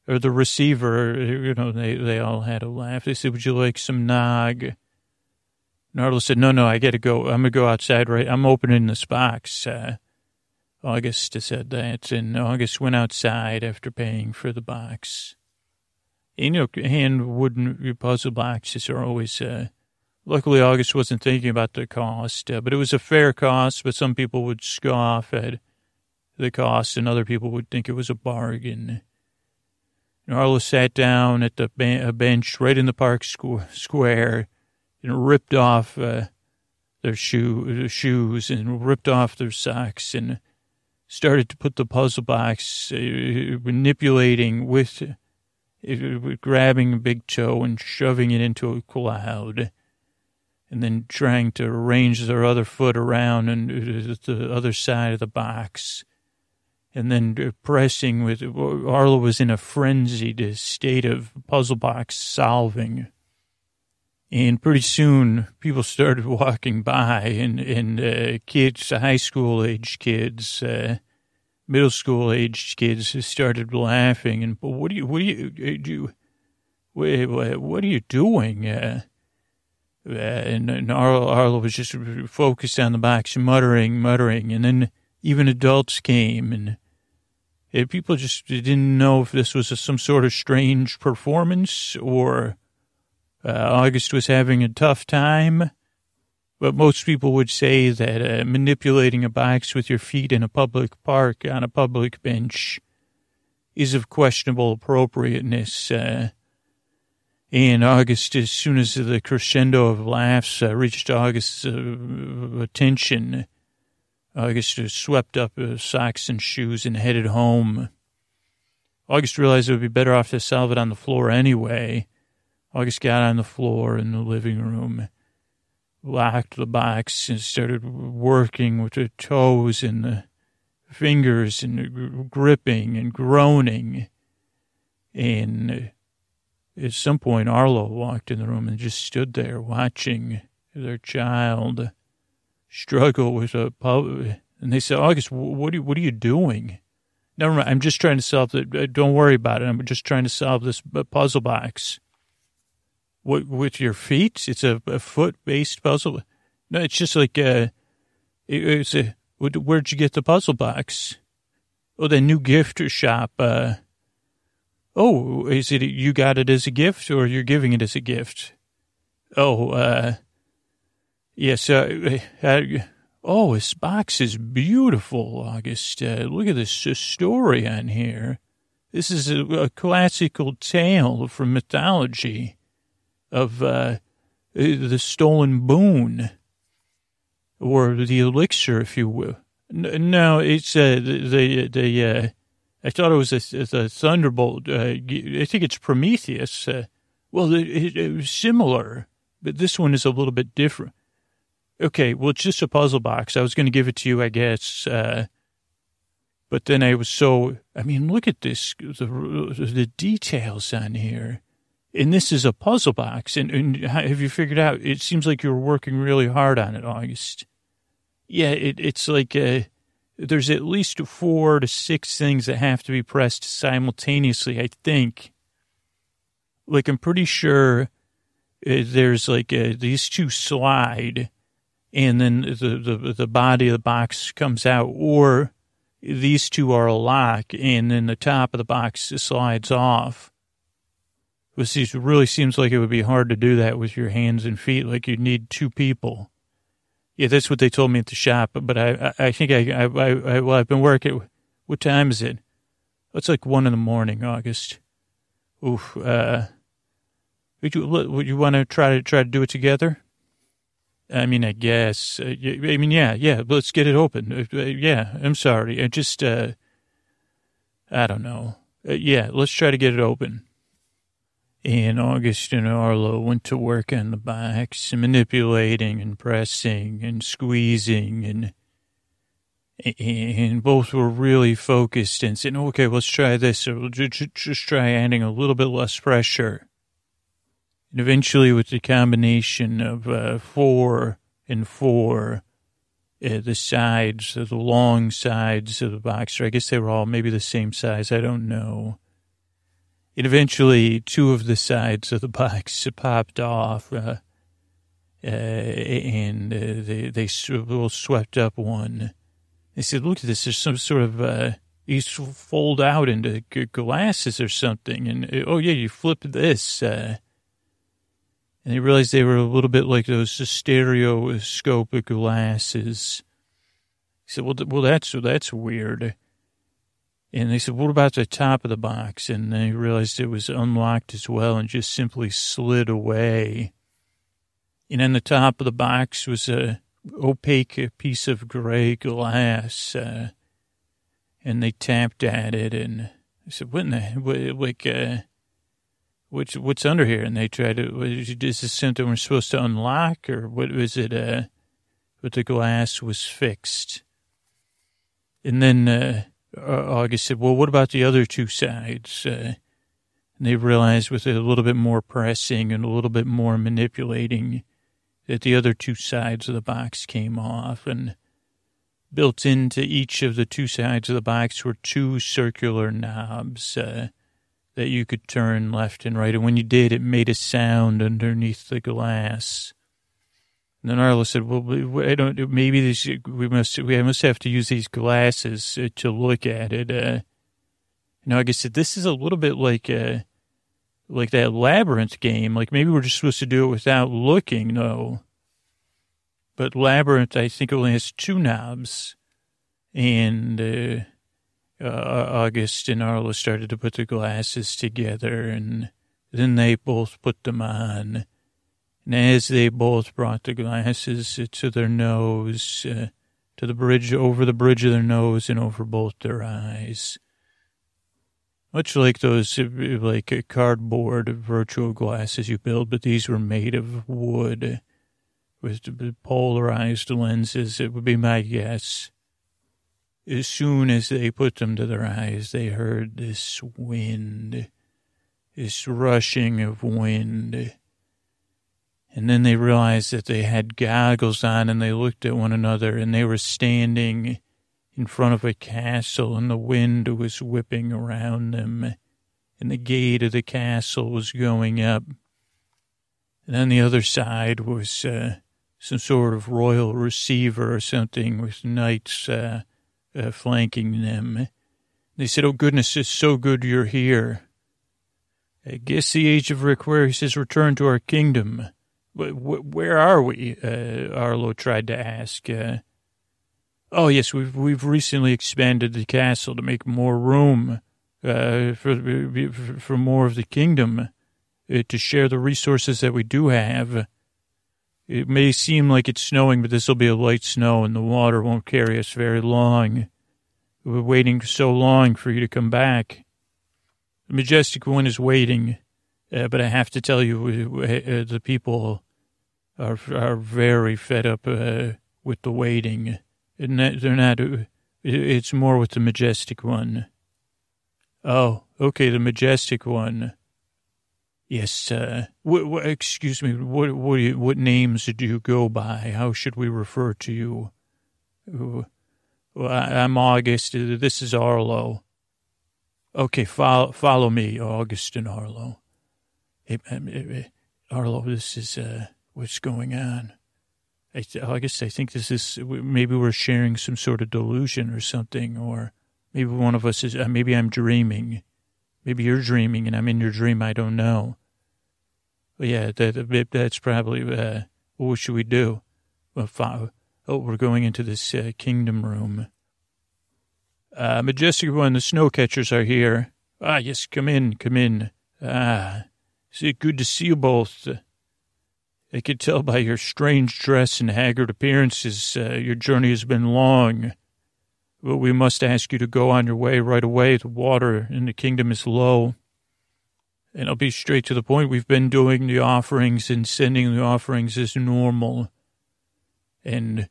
or the receiver. You know, they they all had a laugh. They said, would you like some nog? Nardo said, no, no, I gotta go. I'm gonna go outside. Right, I'm opening this box. Uh, August said that, and August went outside after paying for the box. You know, hand wooden puzzle boxes are always. Uh, luckily, August wasn't thinking about the cost, uh, but it was a fair cost. But some people would scoff at the cost, and other people would think it was a bargain. And sat down at the bench right in the park square and ripped off uh, their shoe, shoes and ripped off their socks and started to put the puzzle box, uh, manipulating with, uh, grabbing a big toe and shoving it into a cloud, and then trying to arrange their other foot around and uh, the other side of the box, and then pressing with. Arlo was in a frenzied state of puzzle box solving. And pretty soon, people started walking by, and and uh, kids, high school age kids, uh, middle school age kids started laughing. And but what do you, what do you uh, do? What, what are you doing? Uh, uh, and, and Arlo, Arlo was just focused on the box, muttering, muttering. And then even adults came, and, and people just didn't know if this was a, some sort of strange performance or uh, August was having a tough time. But most people would say that uh, manipulating a box with your feet in a public park on a public bench is of questionable appropriateness. Uh, and August, as soon as the crescendo of laughs uh, reached August's uh, attention, August swept up socks and shoes and headed home. August realized it would be better off to solve it on the floor anyway. August got on the floor in the living room locked the box and started working with the toes and the fingers and gripping and groaning. And at some point, Arlo walked in the room and just stood there watching their child struggle with a pub. And they said, August, what are you, what are you doing? Never mind. I'm just trying to solve it. Uh, don't worry about it. I'm just trying to solve this uh, puzzle box. What, with your feet? It's a, a foot-based puzzle. No, it's just like uh, it, it's a. Where'd you get the puzzle box? Oh, the new gift shop. Uh, oh, is it you got it as a gift or you're giving it as a gift? Oh, uh, yes. Uh, uh, oh, this box is beautiful, August. Uh, look at this story on here. This is a, a classical tale from mythology of uh, the stolen boon or the elixir, if you will. No, it's uh, the the. Uh, I thought it was a, a thunderbolt. Uh, I think it's Prometheus. Uh, well, it, it, was similar, but this one is a little bit different. Okay, well, it's just a puzzle box. I was going to give it to you, I guess. Uh, but then I was so. I mean, look at this. The, the details on here and this is a puzzle box. And, and, have you figured out? It seems like you're working really hard on it, August. Yeah, it, it's like uh, there's at least four to six things that have to be pressed simultaneously. I think. Like I'm pretty sure uh, there's like uh, these two slide, and then the, the the body of the box comes out, or these two are a lock, and then the top of the box slides off it really seems like it would be hard to do that with your hands and feet. Like you'd need two people. Yeah, that's what they told me at the shop. But I, I, think I, I, I, well, I've been working. What time is it? It's like one in the morning, August. Oof. Uh, would you, would you want to try to try to do it together? I mean, I guess. Uh, I mean, yeah, yeah. Let's get it open. Uh, yeah, I'm sorry. I just, uh, I don't know. Uh, yeah, let's try to get it open. And August and Arlo went to work on the box, manipulating and pressing and squeezing and and both were really focused and said, okay, let's try this. So just, just try adding a little bit less pressure. And eventually, with the combination of uh, four and four, uh, the sides, the long sides of the box, or I guess they were all maybe the same size, I don't know. And eventually, two of the sides of the box popped off, uh, uh, and uh, they they swept up one. They said, "Look at this! There's some sort of uh, these fold out into glasses or something." And uh, oh yeah, you flip this, uh, and they realized they were a little bit like those stereoscopic glasses. He said, "Well, well, that's that's weird." And they said, what about the top of the box? And they realized it was unlocked as well and just simply slid away. And on the top of the box was a opaque piece of gray glass. Uh, and they tapped at it, and I said, "What in the what, like? Uh, what's what's under here?" And they tried to. Is this something we're supposed to unlock, or what was it? Uh, but the glass was fixed, and then uh, August said, "Well, what about the other two sides?" Uh, and they realized with a little bit more pressing and a little bit more manipulating that the other two sides of the box came off and built into each of the two sides of the box were two circular knobs uh, that you could turn left and right. And when you did, it made a sound underneath the glass. And then Arlo said, "Well, I don't. Maybe this, we must we must have to use these glasses uh, to look at it." Uh, like I said, this is a little bit like uh, like that labyrinth game. Like maybe we're just supposed to do it without looking. No, but labyrinth, I think, only has two knobs, and uh, uh, August and Arlo started to put the glasses together, and then they both put them on. And as they both brought the glasses to their nose, uh, to the bridge, over the bridge of their nose and over both their eyes, much like those, uh, like cardboard virtual glasses you build, but these were made of wood with polarized lenses, it would be my guess. As soon as they put them to their eyes, they heard this wind, this rushing of wind. And then they realized that they had goggles on and they looked at one another and they were standing in front of a castle and the wind was whipping around them and the gate of the castle was going up. And on the other side was uh, some sort of royal receiver or something with knights uh, uh, flanking them. They said, Oh, goodness, it's so good you're here. I guess the age of Requarius has returned to our kingdom. Where are we? Uh, Arlo tried to ask. Uh, oh, yes, we've, we've recently expanded the castle to make more room uh, for, for more of the kingdom, uh, to share the resources that we do have. It may seem like it's snowing, but this will be a light snow and the water won't carry us very long. We're waiting so long for you to come back. The Majestic One is waiting, uh, but I have to tell you, uh, the people are are very fed up uh, with the waiting. And they're not, uh, it's more with the Majestic One. Oh, okay, the Majestic One. Yes, uh, what, what, excuse me, what, what, what names do you go by? How should we refer to you? Well, I'm August. This is Arlo. Okay, follow, follow me, August and Arlo. Hey, um, Arlo, this is, uh, what's going on? I, August, I think this is, maybe we're sharing some sort of delusion or something, or maybe one of us is, uh, maybe I'm dreaming. Maybe you're dreaming and I'm in your dream. I don't know. But yeah, that, that's probably, uh, what should we do? Oh, we're going into this uh, kingdom room. Uh, Majestic One, the snow catchers are here. Ah, yes, come in, come in. Ah, is it good to see you both? I could tell by your strange dress and haggard appearances uh, your journey has been long. But we must ask you to go on your way right away. The water in the kingdom is low. And I'll be straight to the point. We've been doing the offerings and sending the offerings as normal. And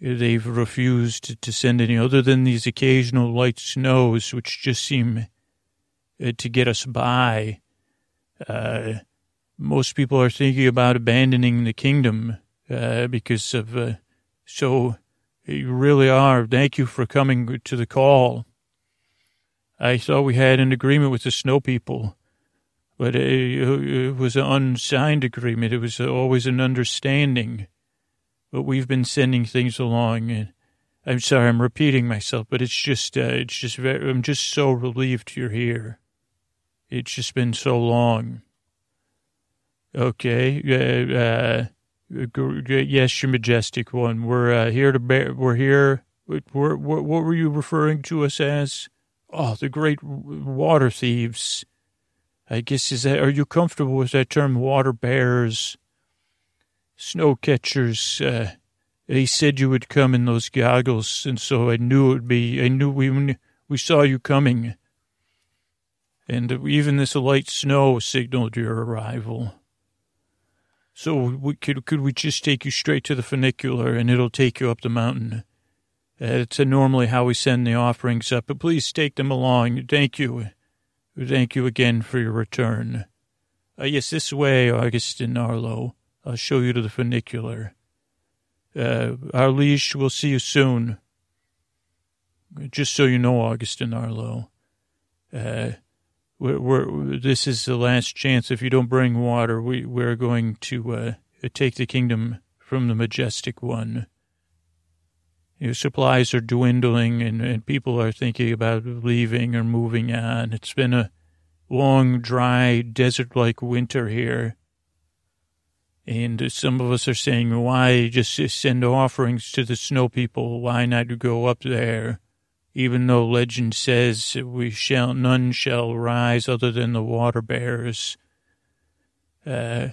they've refused to send any other than these occasional light snows, which just seem uh, to get us by. Uh, most people are thinking about abandoning the kingdom uh, because of. Uh, so you really are. Thank you for coming to the call. I thought we had an agreement with the snow people, but it, was an unsigned agreement. It was always an understanding. But we've been sending things along, and I'm sorry I'm repeating myself, but it's just, uh, it's just very, I'm just so relieved you're here. It's just been so long. Okay, uh, uh Yes, your majestic one. We're uh, here to bear. We're here. We're, what, were you referring to us as? Oh, the great water thieves. I guess is that. Are you comfortable with that term, water bears, snow catchers? Uh, he said you would come in those goggles, and so I knew it would be. I knew we We saw you coming. And even this light snow signaled your arrival. So we, could, could we just take you straight to the funicular and it'll take you up the mountain? Uh, it's normally how we send the offerings up, but please take them along. Thank you. Thank you again for your return. Uh, yes, this way, August and Arlo. I'll show you to the funicular. Uh, our leash, we'll see you soon. Just so you know, August and Arlo, uh, we're, we're, this is the last chance. If you don't bring water, we, we're going to uh, take the kingdom from the majestic one. You know, supplies are dwindling and, and people are thinking about leaving or moving on. It's been a long, dry, desert like winter here. And some of us are saying, why just send offerings to the snow people? Why not go up there? Even though legend says we shall, none shall rise other than the water bearers. Uh,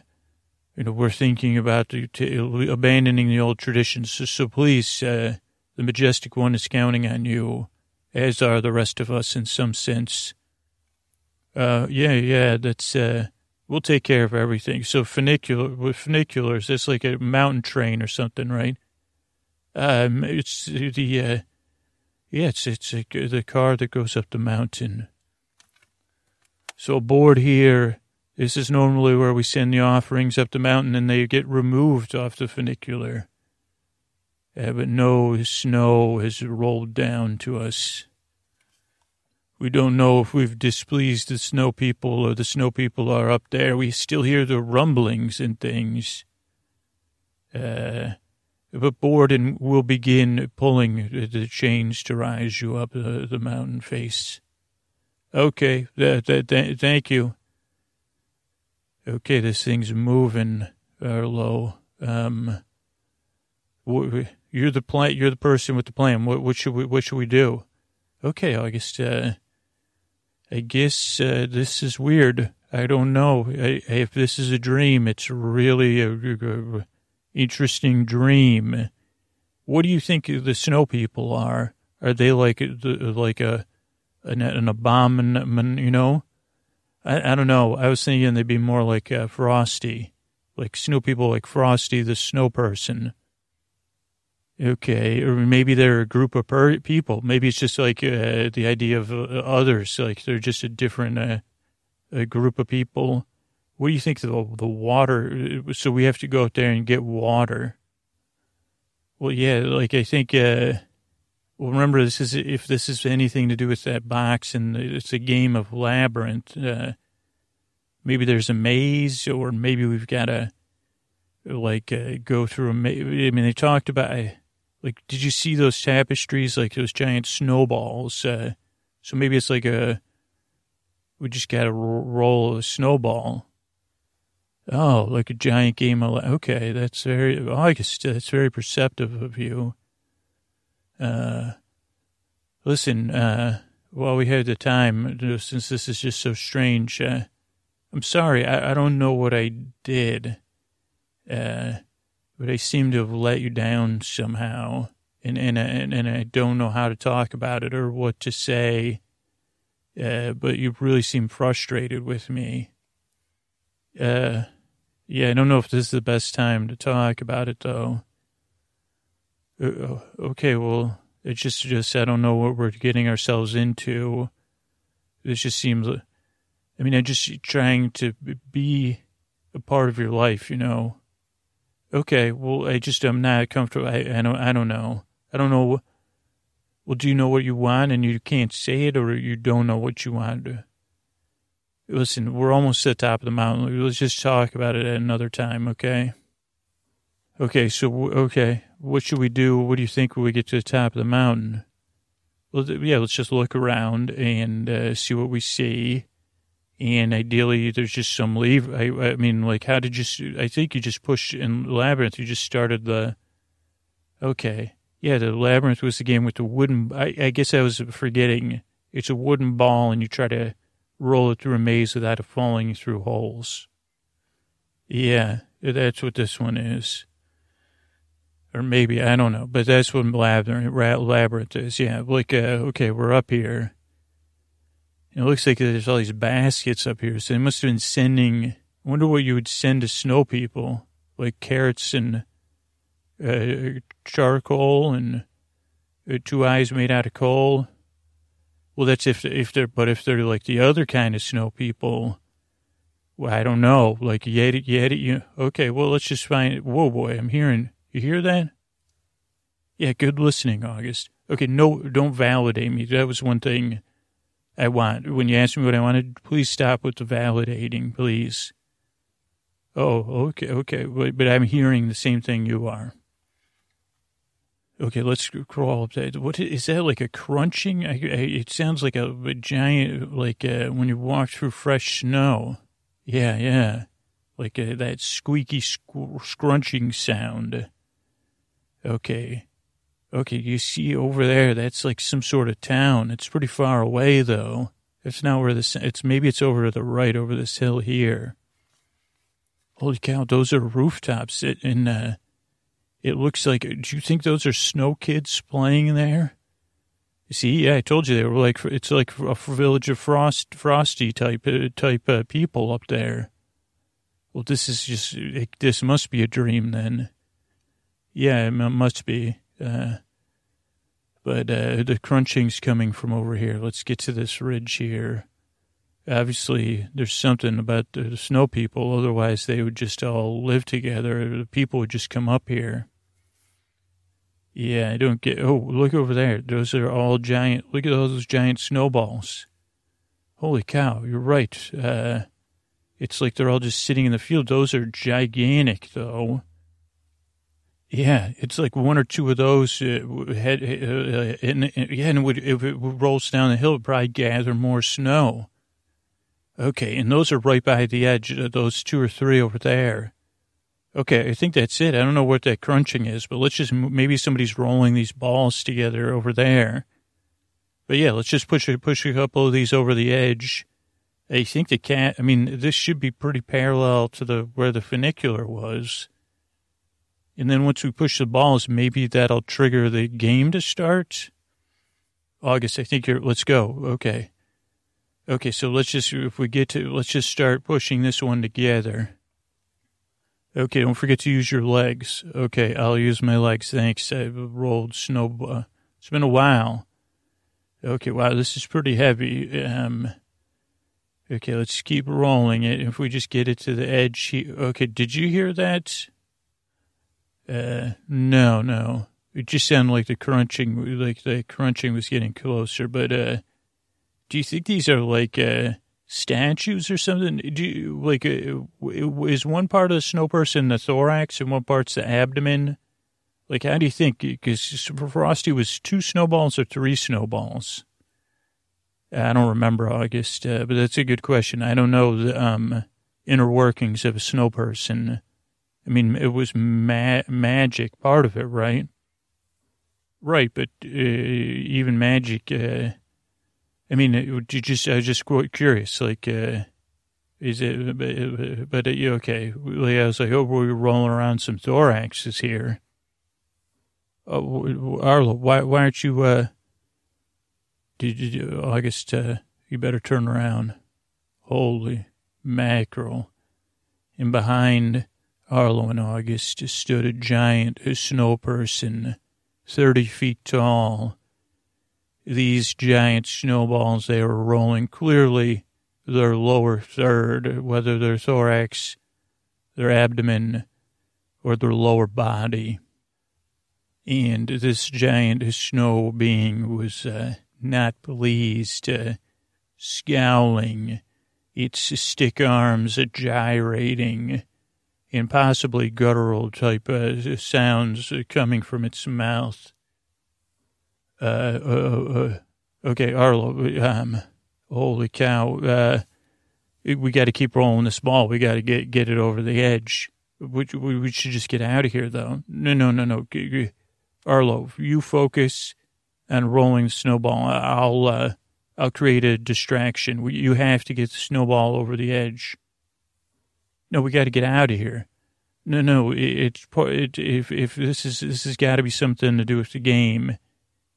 you know, we're thinking about the, to, abandoning the old traditions. So, so please, uh, the majestic one is counting on you, as are the rest of us in some sense. Uh, yeah, yeah, that's, uh, we'll take care of everything. So funicular, with funiculars, it's like a mountain train or something, right? Um, it's the, uh, yeah, it's, a, the car that goes up the mountain. So aboard here, this is normally where we send the offerings up the mountain and they get removed off the funicular. Uh, but no snow has rolled down to us. We don't know if we've displeased the snow people or the snow people are up there. We still hear the rumblings and things. Uh, but Borden will begin pulling the chains to rise you up the, the mountain face. Okay, th- th- th- thank you. Okay, this thing's moving, Arlo. Um, you're the plan. You're the person with the plan. What, what should we? What should we do? Okay, August. Uh, I guess uh, this is weird. I don't know I, if this is a dream. It's really a, a, interesting dream. What do you think the snow people are? Are they like like a an, an abomination? You know, I, I don't know. I was thinking they'd be more like uh, Frosty, like snow people, like Frosty the snow person. Okay, or maybe they're a group of per- people. Maybe it's just like uh, the idea of uh, others, like they're just a different uh, a group of people. What do you think the the water? So we have to go out there and get water. Well, yeah, like I think. Uh, well, remember this is if this is anything to do with that box, and it's a game of labyrinth. Uh, maybe there's a maze, or maybe we've got to like uh, go through a maze. I mean, they talked about like, did you see those tapestries, like those giant snowballs? Uh, so maybe it's like a, we just got to roll a snowball. Oh, like a giant game of, okay, that's very, oh, I guess that's very perceptive of you. Uh, listen, uh, while we had the time, since this is just so strange, uh, I'm sorry, I, I don't know what I did. Uh, but I seem to have let you down somehow, and and and, and I don't know how to talk about it or what to say. Uh, but you really seem frustrated with me. Uh, yeah, I don't know if this is the best time to talk about it though. Uh, okay, well, it's just just I don't know what we're getting ourselves into. This just seems. I mean, I'm just trying to be a part of your life, you know. Okay, well, I just am not comfortable. I, I don't I don't know. I don't know. Well, do you know what you want and you can't say it, or you don't know what you want? Listen, we're almost at the top of the mountain. Let's just talk about it at another time, okay? Okay, so okay, what should we do? What do you think when we get to the top of the mountain? Well, yeah, let's just look around and uh, see what we see and ideally there's just some leave. I, I mean, like, how did you? I think you just pushed in labyrinth. You just started the. Okay, yeah, the labyrinth was the game with the wooden. I, I guess I was forgetting. It's a wooden ball, and you try to roll it through a maze without it falling through holes. Yeah, that's what this one is. or maybe I don't know, but that's what labyrinth, labyrinth is. Yeah, like uh, okay, we're up here. It looks like there's all these baskets up here, so they must have been sending. I wonder what you would send to snow people, like carrots and uh, charcoal and uh, two eyes made out of coal. Well, that's if if they're, but if they're like the other kind of snow people, well, I don't know, like Yeti, Yeti. You, okay, well, let's just find. Whoa, boy, I'm hearing you hear that? Yeah, good listening, August. Okay, no, don't validate me. That was one thing I want. When you asked me what I wanted, please stop with the validating, please. Oh, okay, okay. But I'm hearing the same thing you are. Okay, let's crawl up there. What is that? Like a crunching? I, I, it sounds like a, a giant, like uh, when you walk through fresh snow. Yeah, yeah, like uh, that squeaky, scrunching sound. Okay. Okay, you see over there, that's like some sort of town. It's pretty far away, though. It's not where this, it's maybe it's over to the right, over this hill here. Holy cow, those are rooftops. in. uh, it looks like, do you think those are snow kids playing there? See, yeah, I told you they were like, it's like a village of frost, frosty type, uh, type uh, people up there. Well, this is just, it, this must be a dream then. Yeah, it must be. Uh, but uh, the crunching's coming from over here. Let's get to this ridge here. Obviously, there's something about the snow people. Otherwise, they would just all live together. The people would just come up here. Yeah, I don't get. Oh, look over there. Those are all giant. Look at all those giant snowballs. Holy cow, you're right. Uh, it's like they're all just sitting in the field. Those are gigantic, though. Yeah, it's like one or two of those uh, had, uh, and, and, yeah, and it would, if it rolls down the hill, it probably gather more snow. Okay, and those are right by the edge, of those two or three over there. Okay, I think that's it. I don't know what that crunching is, but let's just, maybe somebody's rolling these balls together over there. But yeah, let's just push, push a couple of these over the edge. I think the cat, I mean, this should be pretty parallel to the, where the funicular was. And then once we push the balls, maybe that'll trigger the game to start. August, I think you're, let's go. Okay. Okay, so let's just, if we get to, let's just start pushing this one together. Okay, don't forget to use your legs. Okay, I'll use my legs. Thanks. I've rolled snow. Uh, it's been a while. Okay, wow, this is pretty heavy. Um, okay, let's keep rolling it. If we just get it to the edge. Okay, did you hear that? Uh, no, no. It just sounded like the crunching, like the crunching was getting closer. But uh, do you think these are like uh, statues or something? Do you, like uh, is one part of the snow person the thorax and one part's the abdomen? Like, how do you think? Because Frosty was two snowballs or three snowballs. I don't remember August, uh, but that's a good question. I don't know the um, inner workings of a snow person. I mean, it was ma- magic part of it, right? Right, but uh, even magic. Uh, I mean, you just I was just curious, like, uh, is it? But, but uh, okay, I was like, oh, we're rolling around some thoraxes here. Oh, Arlo, why why aren't you? Uh, did you, August? Uh, you better turn around. Holy mackerel! And behind Arlo and August stood a giant snow person, 30 feet tall. These giant snowballs they were rolling clearly their lower third, whether their thorax, their abdomen, or their lower body. And this giant snow being was uh, not pleased, uh, scowling, its stick arms gyrating and possibly guttural type uh, sounds coming from its mouth. Uh, uh, uh okay, Arlo, um, holy cow, uh, we got to keep rolling this ball. We got to get get it over the edge. We, we, should just get out of here, though. No, no, no, no. Arlo, you focus on rolling the snowball. I'll uh, I'll create a distraction. You have to get the snowball over the edge. No, we got to get out of here. No, no, it, it's it, if if this is this has got to be something to do with the game,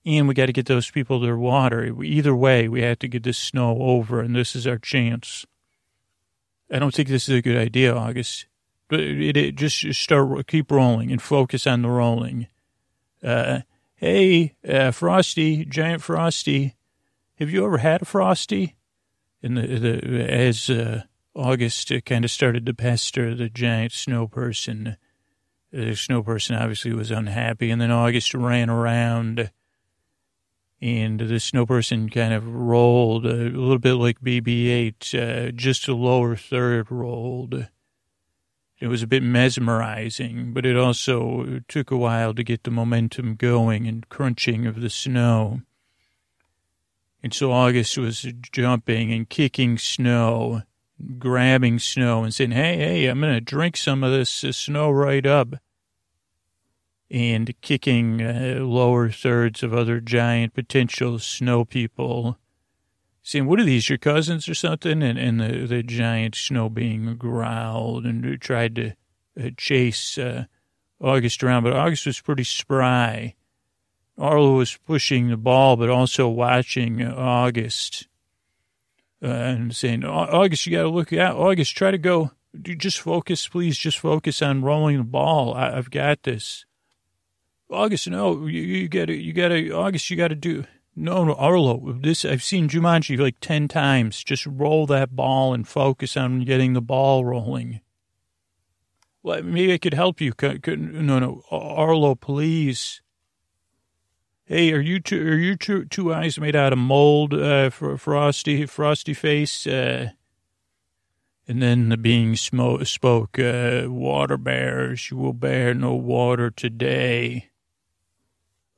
and we got to get those people their water. Either way, we have to get this snow over, and this is our chance. I don't think this is a good idea, August. But it, it just start keep rolling and focus on the rolling. Uh, hey, uh, Frosty, giant Frosty, have you ever had a Frosty? And the, the as uh, August kind of started to pester the giant snow person, the snow person obviously was unhappy, and then August ran around, and the snow person kind of rolled a little bit like BB-8, uh, just a lower third rolled. It was a bit mesmerizing, but it also took a while to get the momentum going and crunching of the snow. And so August was jumping and kicking snow, grabbing snow and saying, hey, hey, I'm going to drink some of this uh, snow right up. And kicking uh, lower thirds of other giant potential snow people, saying, what are these, your cousins or something? And, and the, the giant snow being growled and tried to uh, chase uh, August around. But August was pretty spry Arlo was pushing the ball, but also watching August uh, and saying, August, you got to look out. August, try to go. Just focus, please. Just focus on rolling the ball. I, have got this. August, no, you, you got to, you got to, August, you got to do. No, no, Arlo, this, I've seen Jumanji like 10 times. Just roll that ball and focus on getting the ball rolling. Well, maybe I could help you. No, no, Arlo, please. Hey, are you two, are you two, two eyes made out of mold, uh, frosty, frosty face? Uh, and then the being spoke, uh, water bears, you will bear no water today.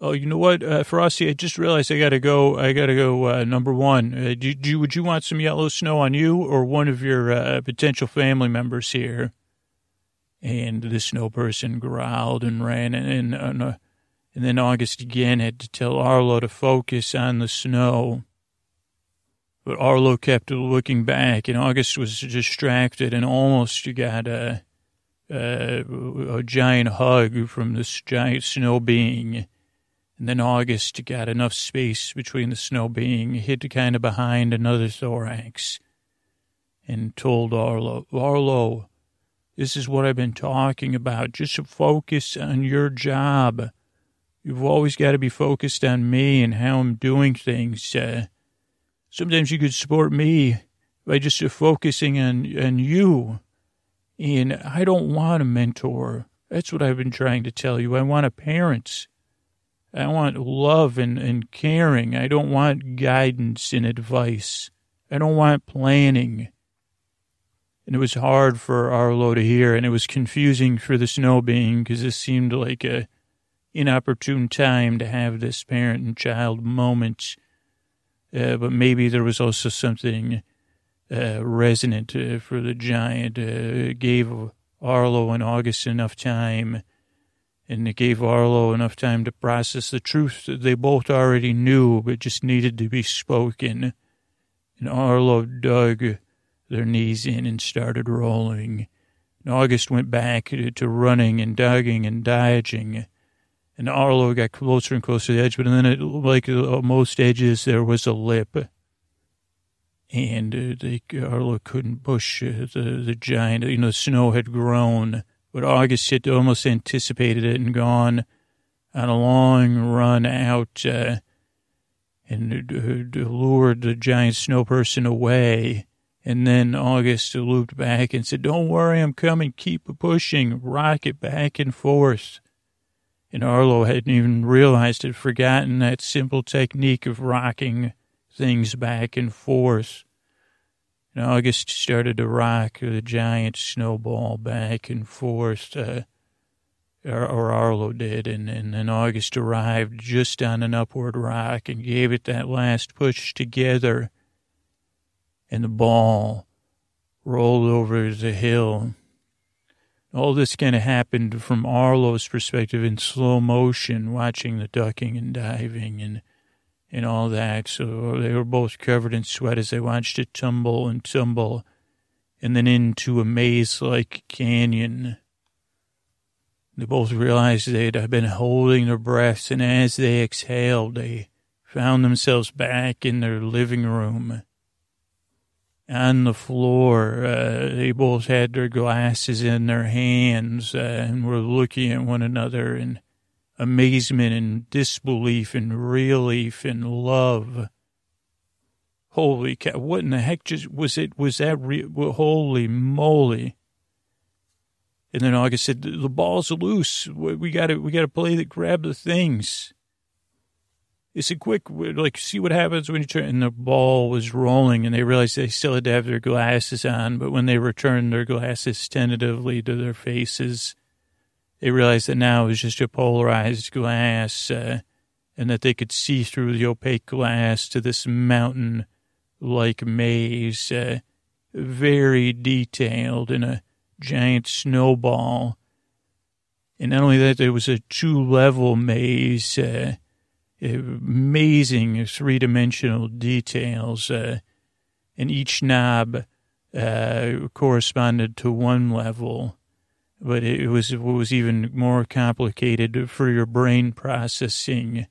Oh, you know what, uh, Frosty, I just realized I gotta go, I gotta go, uh, number one. Uh, do, do, would you want some yellow snow on you or one of your, uh, potential family members here? And the snow person growled and ran and, and uh, and then August again had to tell Arlo to focus on the snow. But Arlo kept looking back, and August was distracted and almost got a, a, a giant hug from this giant snow being. And then August got enough space between the snow being, hid kind of behind another thorax, and told Arlo, Arlo, this is what I've been talking about. Just focus on your job. You've always got to be focused on me and how I'm doing things. Uh, sometimes you could support me by just focusing on, on you. And I don't want a mentor. That's what I've been trying to tell you. I want a parent. I want love and, and caring. I don't want guidance and advice. I don't want planning. And it was hard for Arlo to hear, and it was confusing for the snow being because this seemed like a inopportune time to have this parent and child moment. Uh, but maybe there was also something uh, resonant uh, for the giant. Uh, it gave Arlo and August enough time, and it gave Arlo enough time to process the truth that they both already knew, but just needed to be spoken. And Arlo dug their knees in and started rolling. And August went back to running and dugging and dodging and Arlo got closer and closer to the edge, but then, it, like uh, most edges, there was a lip. And uh, the, Arlo couldn't push uh, the, the giant. You know, the snow had grown, but August had almost anticipated it and gone on a long run out uh, and uh, lured the giant snow person away. And then August looped back and said, Don't worry, I'm coming. Keep pushing. Rock it back and forth. And Arlo hadn't even realized had forgotten that simple technique of rocking things back and forth. And August started to rock the giant snowball back and forth, uh, or, or, Arlo did, and, and then August arrived just on an upward rock and gave it that last push together, and the ball rolled over the hill. All this kind of happened from Arlo's perspective in slow motion, watching the ducking and diving and and all that. So they were both covered in sweat as they watched it tumble and tumble, and then into a maze-like canyon. They both realized they'd been holding their breaths, and as they exhaled, they found themselves back in their living room. On the floor, uh, they both had their glasses in their hands uh, and were looking at one another in amazement and disbelief and relief and love. Holy cow! What in the heck just was it? Was that real? Holy moly! And then August said, "The ball's loose. We got to we got to play the grab the things." It's a quick like see what happens when you turn. And the ball was rolling, and they realized they still had to have their glasses on. But when they returned their glasses tentatively to their faces, they realized that now it was just a polarized glass, uh, and that they could see through the opaque glass to this mountain like maze, uh, very detailed in a giant snowball. And not only that, there was a two level maze, uh, amazing three dimensional details, uh, and each knob uh, corresponded to one level. But it was what was even more complicated for your brain processing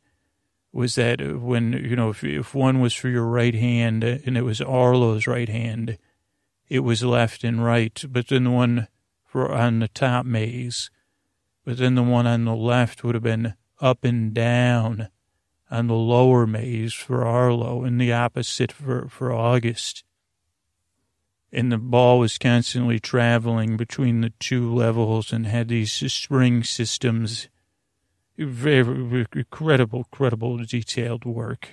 was that when you know if, if one was for your right hand and it was Arlo's right hand, it was left and right. But then the one for on the top maze, but then the one on the left would have been up and down on the lower maze for Arlo and the opposite for, for August. And the ball was constantly traveling between the two levels and had these spring systems very incredible, incredible detailed work.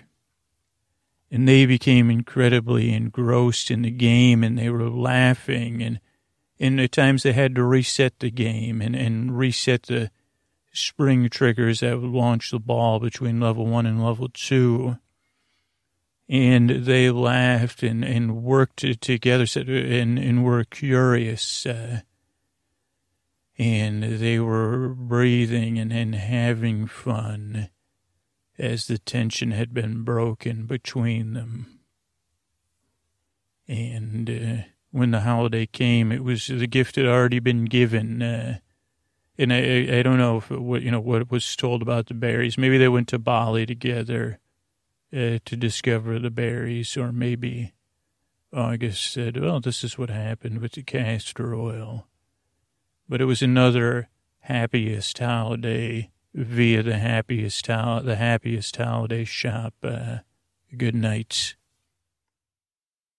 And they became incredibly engrossed in the game and they were laughing and and at times they had to reset the game and, and reset the spring triggers that would launch the ball between level one and level two. And they laughed and, and worked together and, and were curious. Uh, and they were breathing and, and having fun as the tension had been broken between them. And uh, when the holiday came, it was the gift had already been given. Uh, and I, I don't know if what you know what was told about the berries. Maybe they went to Bali together uh, to discover the berries, or maybe August said, "Well, this is what happened with the castor oil." but it was another happiest holiday via the happiest the happiest holiday shop. Uh, good night.